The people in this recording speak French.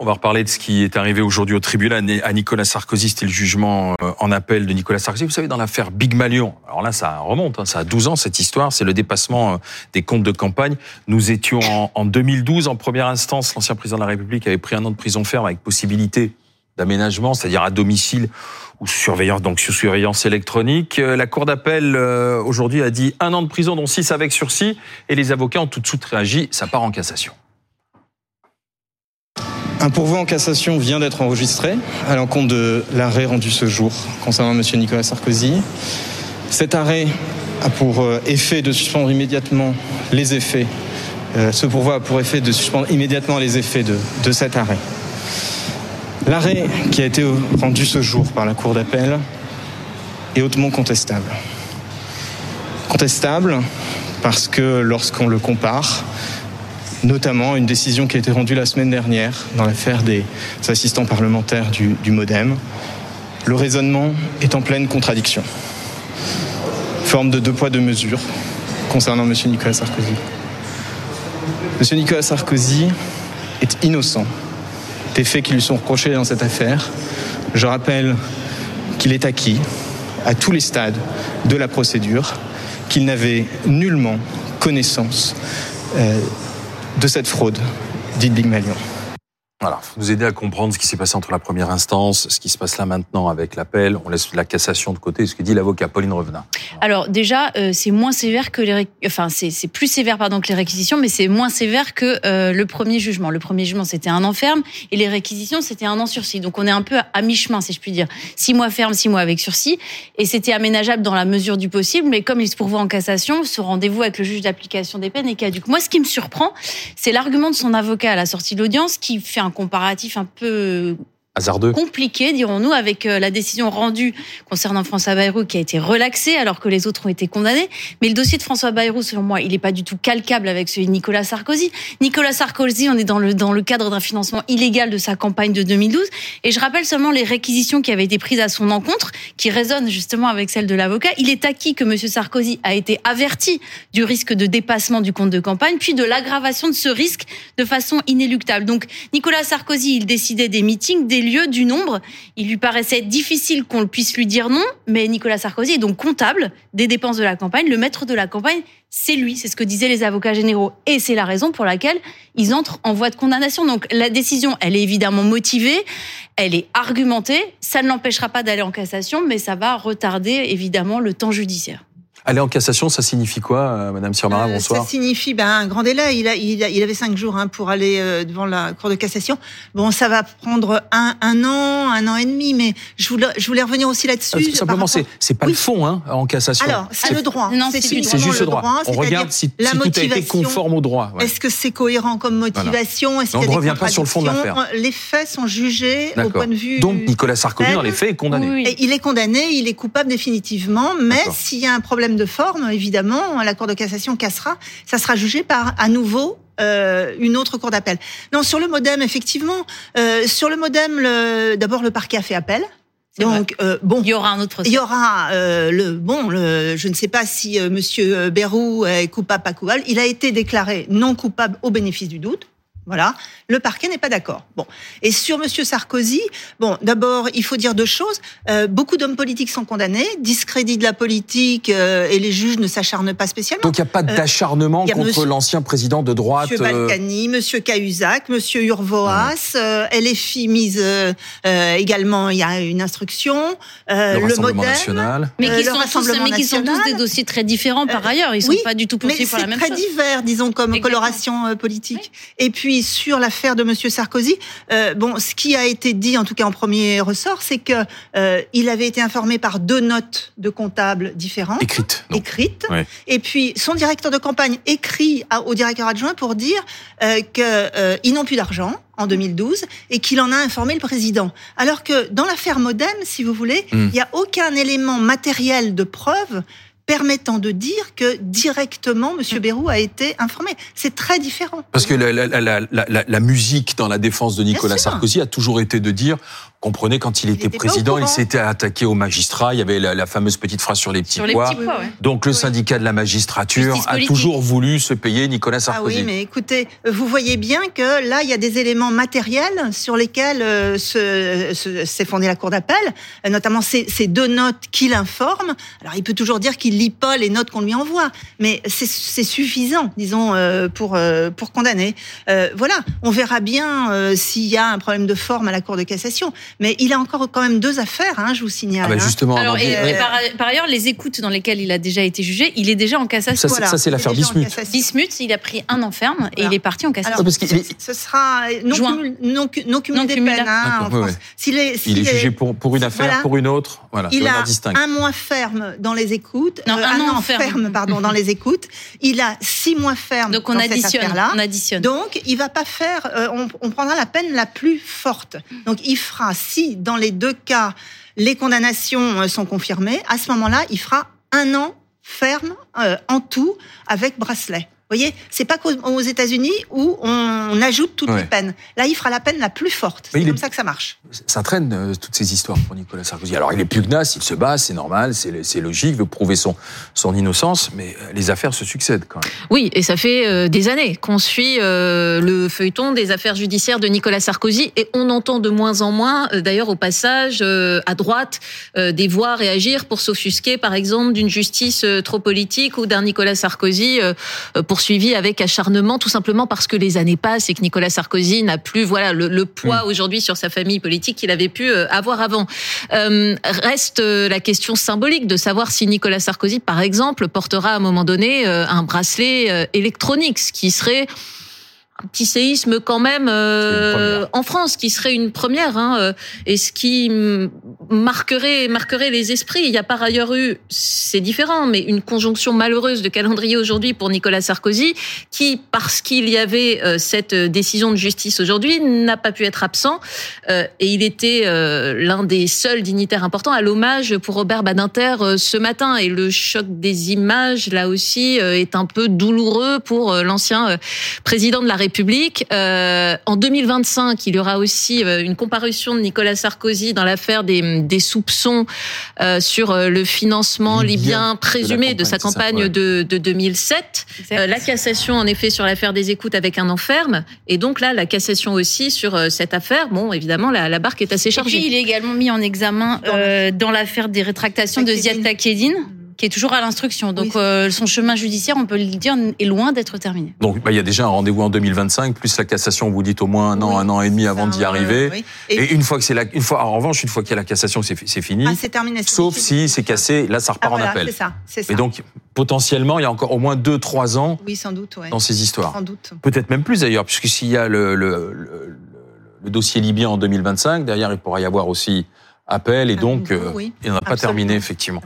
On va reparler de ce qui est arrivé aujourd'hui au tribunal à Nicolas Sarkozy. C'était le jugement euh, en appel de Nicolas Sarkozy. Vous savez, dans l'affaire Big Malion, alors là, ça remonte, hein, ça a 12 ans cette histoire, c'est le dépassement euh, des comptes de campagne. Nous étions en, 2012, en première instance, l'ancien président de la République avait pris un an de prison ferme avec possibilité d'aménagement, c'est-à-dire à domicile ou surveillance, donc sous surveillance électronique. Euh, la Cour d'appel aujourd'hui a dit un an de prison, dont six avec sursis, et les avocats ont tout de suite réagi, ça part en cassation. Un pourvoi en cassation vient d'être enregistré à l'encontre de l'arrêt rendu ce jour concernant M. Nicolas Sarkozy. Cet arrêt a pour euh, effet de suspendre immédiatement les effets. Euh, ce pourvoi a pour effet de suspendre immédiatement les effets de, de cet arrêt. L'arrêt qui a été rendu ce jour par la Cour d'appel est hautement contestable. Contestable parce que lorsqu'on le compare notamment une décision qui a été rendue la semaine dernière dans l'affaire des assistants parlementaires du, Modem. Le raisonnement est en pleine contradiction. Forme de deux poids, deux mesures concernant M. Nicolas Sarkozy. M. Nicolas Sarkozy est innocent des faits qui lui sont reprochés dans cette affaire. Je rappelle qu'il est acquis à tous les stades de la procédure, qu'il n'avait nullement connaissance euh, de cette fraude dite Big Malion. Voilà, faut nous aider à comprendre ce qui s'est passé entre la première instance, ce qui se passe là maintenant avec l'appel. On laisse la cassation de côté. Ce que dit l'avocat Pauline Revenat. Alors déjà, euh, c'est moins sévère que les, enfin c'est plus sévère pardon que les réquisitions, mais c'est moins sévère que euh, le premier jugement. Le premier jugement c'était un an ferme et les réquisitions c'était un an sursis. Donc on est un peu à mi-chemin si je puis dire. Six mois ferme, six mois avec sursis, et c'était aménageable dans la mesure du possible. Mais comme il se pourvoit en cassation, ce rendez-vous avec le juge d'application des peines est caduque. Moi, ce qui me surprend, c'est l'argument de son avocat à la sortie de l'audience qui fait un comparatif un peu compliqué, dirons-nous, avec euh, la décision rendue concernant François Bayrou qui a été relaxée alors que les autres ont été condamnés. Mais le dossier de François Bayrou, selon moi, il n'est pas du tout calcable avec celui de Nicolas Sarkozy. Nicolas Sarkozy, on est dans le, cadre d'un financement illégal de sa campagne de 2012. Et je rappelle seulement les réquisitions qui avaient été prises à son encontre, qui résonnent justement avec celles de l'avocat. Il est acquis que M. Sarkozy a été averti du risque de dépassement du compte de campagne, puis de l'aggravation de ce risque de façon inéluctable. Donc, Nicolas Sarkozy, il décidait des meetings, des lieu du nombre. Il lui paraissait difficile qu'on puisse lui dire non, mais Nicolas Sarkozy est donc comptable des dépenses de la campagne. Le maître de la campagne, c'est lui, c'est ce que disaient les avocats généraux. Et c'est la raison pour laquelle ils entrent en voie de condamnation. Donc la décision, elle est évidemment motivée, elle est argumentée. Ça ne l'empêchera pas d'aller en cassation, mais ça va retarder évidemment le temps judiciaire. Aller en cassation, ça signifie quoi, euh, Madame Sirmara euh, Bonsoir. Ça signifie ben, un grand délai. Il, a, il, avait cinq jours hein, pour aller euh, devant la Cour de cassation. Bon, ça va prendre un, un an, un an et demi, mais je voulais, je voulais revenir aussi là-dessus. simplement, c'est c'est pas le fond hein, en cassation. Alors, c'est le droit. Non, c'est juste le droit. On regarde si, la si tout a été conforme au droit. Est-ce que c'est cohérent comme motivation Est-ce On ne revient pas sur le fond de l'affaire. Les faits sont jugés au point de vue. Donc Nicolas Sarkozy, dans les faits, est condamné. il est condamné, il est coupable définitivement, mais s'il y a un problème de forme, évidemment évidemment, la Cour de cassation cassera, ça sera jugé par à nouveau euh, une autre cour d'appel. Non, sur le modem, effectivement, euh, sur le modem, d'abord le parquet a fait appel. Donc euh, bon, il y aura un autre. Il y aura le bon. Le, je ne sais pas si Monsieur Bérou est coupable pas coupable. Il a été déclaré non coupable au bénéfice du doute. Voilà, le parquet n'est pas d'accord. Bon, et sur Monsieur Sarkozy, bon, d'abord, il faut dire deux choses. Euh, beaucoup d'hommes politiques sont condamnés, discrédit de la politique euh, et les juges ne s'acharnent pas spécialement. Donc il n'y a pas euh, d'acharnement contre l'ancien président de droite. Monsieur Balkany, Monsieur Cahuzac, Monsieur Urvoas, ouais. LFI mise également. Il y a une instruction. le, le Modem, national. mais qui, sont tous, mais qui sont tous des dossiers très différents par ailleurs. Ils ne sont pas du tout poursuivis pour la même chose. C'est très divers, disons, comme coloration politique. Et puis sur l'affaire de Monsieur Sarkozy, euh, bon, ce qui a été dit, en tout cas en premier ressort, c'est que euh, il avait été informé par deux notes de comptables différentes, écrites, écrites, et puis son directeur de campagne écrit au directeur adjoint pour dire euh, qu'ils n'ont plus d'argent en 2012 et qu'il en a informé le président. Alors que dans l'affaire Modem, si vous voulez, hmm. il n'y a aucun élément matériel de preuve permettant de dire que directement M. Bayrou a été informé. C'est très différent. Parce que la, la, la, la, musique dans la défense de Nicolas Sarkozy a toujours été de dire comprenez, quand il, était, président, il s'était attaqué aux magistrats. Il y avait la, fameuse petite phrase sur les petits pois. Donc le syndicat de la magistrature a toujours voulu se payer Nicolas Sarkozy. Ah oui, mais écoutez, vous voyez bien que là, il y a des éléments matériels sur lesquels euh, s'est fondée la Cour d'appel, euh, notamment ces, ces, deux notes qu'il informe. Alors il peut toujours dire qu'il lit pas les notes qu'on lui envoie, mais c'est suffisant, disons, euh, pour, pour condamner. voilà, on verra bien s'il y a un problème de forme à la Cour de cassation. Mais il a encore quand même deux affaires, hein, je vous signale. Ah bah, hein. justement. Alors, par, ailleurs, les écoutes dans lesquelles il a déjà été jugé, il est déjà en cassation. Ça, c'est l'affaire Bismuth. Bismuth, il a pris un enferme et il est parti en cassation. parce ce sera non, cumul, non, non cumulé des peines hein, en France. est, il est jugé pour, pour une affaire, pour une autre. Voilà, il a un mois ferme dans les écoutes, non, euh, un, an, ferme, pardon, dans les écoutes. Il a six mois ferme Donc on dans additionne, cette affaire-là. On additionne. Donc il va pas faire. Euh, on, on prendra la peine la plus forte. Donc il fera si dans les deux cas, les condamnations euh, sont confirmées, à ce moment-là, il fera un an ferme euh, en tout avec bracelet. Vous voyez, c'est pas qu'aux États-Unis où on ajoute toutes les peines. Là, il fera la peine la plus forte. C'est comme ça que ça marche. Ça traîne euh, toutes ces histoires pour Nicolas Sarkozy. Alors, il est pugnace, il se bat, c'est normal, c'est logique, il veut prouver son, son innocence, mais euh, les affaires se succèdent quand même. Oui, et ça fait euh, des années qu'on suit le feuilleton des affaires judiciaires de Nicolas Sarkozy, et on entend de moins en moins, d'ailleurs, au passage, à droite, des voix réagir pour s'offusquer, par exemple, d'une justice trop politique ou d'un Nicolas Sarkozy pour poursuivi avec acharnement, tout simplement parce que les années passent et que Nicolas Sarkozy n'a plus voilà le, poids mm. aujourd'hui sur sa famille politique qu'il avait pu euh, avoir avant. Euh, reste euh, la question symbolique de savoir si Nicolas Sarkozy, par exemple, portera à un moment donné un bracelet électronique, ce qui serait un petit séisme quand même euh, en France, qui serait une première, hein, euh, et ce qui marquerait marquerait les esprits. Il y a par ailleurs eu, c'est différent, mais une conjonction malheureuse de calendrier aujourd'hui pour Nicolas Sarkozy, qui parce qu'il y avait euh, cette décision de justice aujourd'hui n'a pas pu être absent, et il était l'un des seuls dignitaires importants à l'hommage pour Robert Badinter ce matin. Et le choc des images là aussi est un peu douloureux pour l'ancien président de la République République. Euh, en 2025, il y aura aussi euh, une comparution de Nicolas Sarkozy dans l'affaire des, des, soupçons euh, sur le financement libyen, présumé de, sa campagne de, de, 2007. Euh, la cassation, en effet, sur l'affaire des écoutes avec un enferme. Et donc là, la cassation aussi sur cette affaire. Bon, évidemment, la, la barque est assez chargée. Et puis, il est également mis en examen euh, dans l'affaire des rétractations de Ziad Takedine qui est toujours à l'instruction. Donc euh, son chemin judiciaire, on peut le dire, est loin d'être terminé. Donc bah, il y a déjà un rendez-vous en 2025, plus la cassation, vous dites au moins un an, un an et demi avant d'y arriver. Et, une fois que c'est la, une fois, en revanche, une fois qu'il y a la cassation, c'est fini. Ah, c'est terminé. Sauf si c'est cassé, là ça repart ah, en appel. C'est ça, ça. Et donc potentiellement, il y a encore au moins 2-3 ans. Oui, sans doute, dans ces histoires. Sans doute. Peut-être même plus d'ailleurs, puisque s'il y a le, le, le, le dossier libyen en 2025, derrière il pourra y avoir aussi appel et donc euh, il n'en a pas terminé effectivement.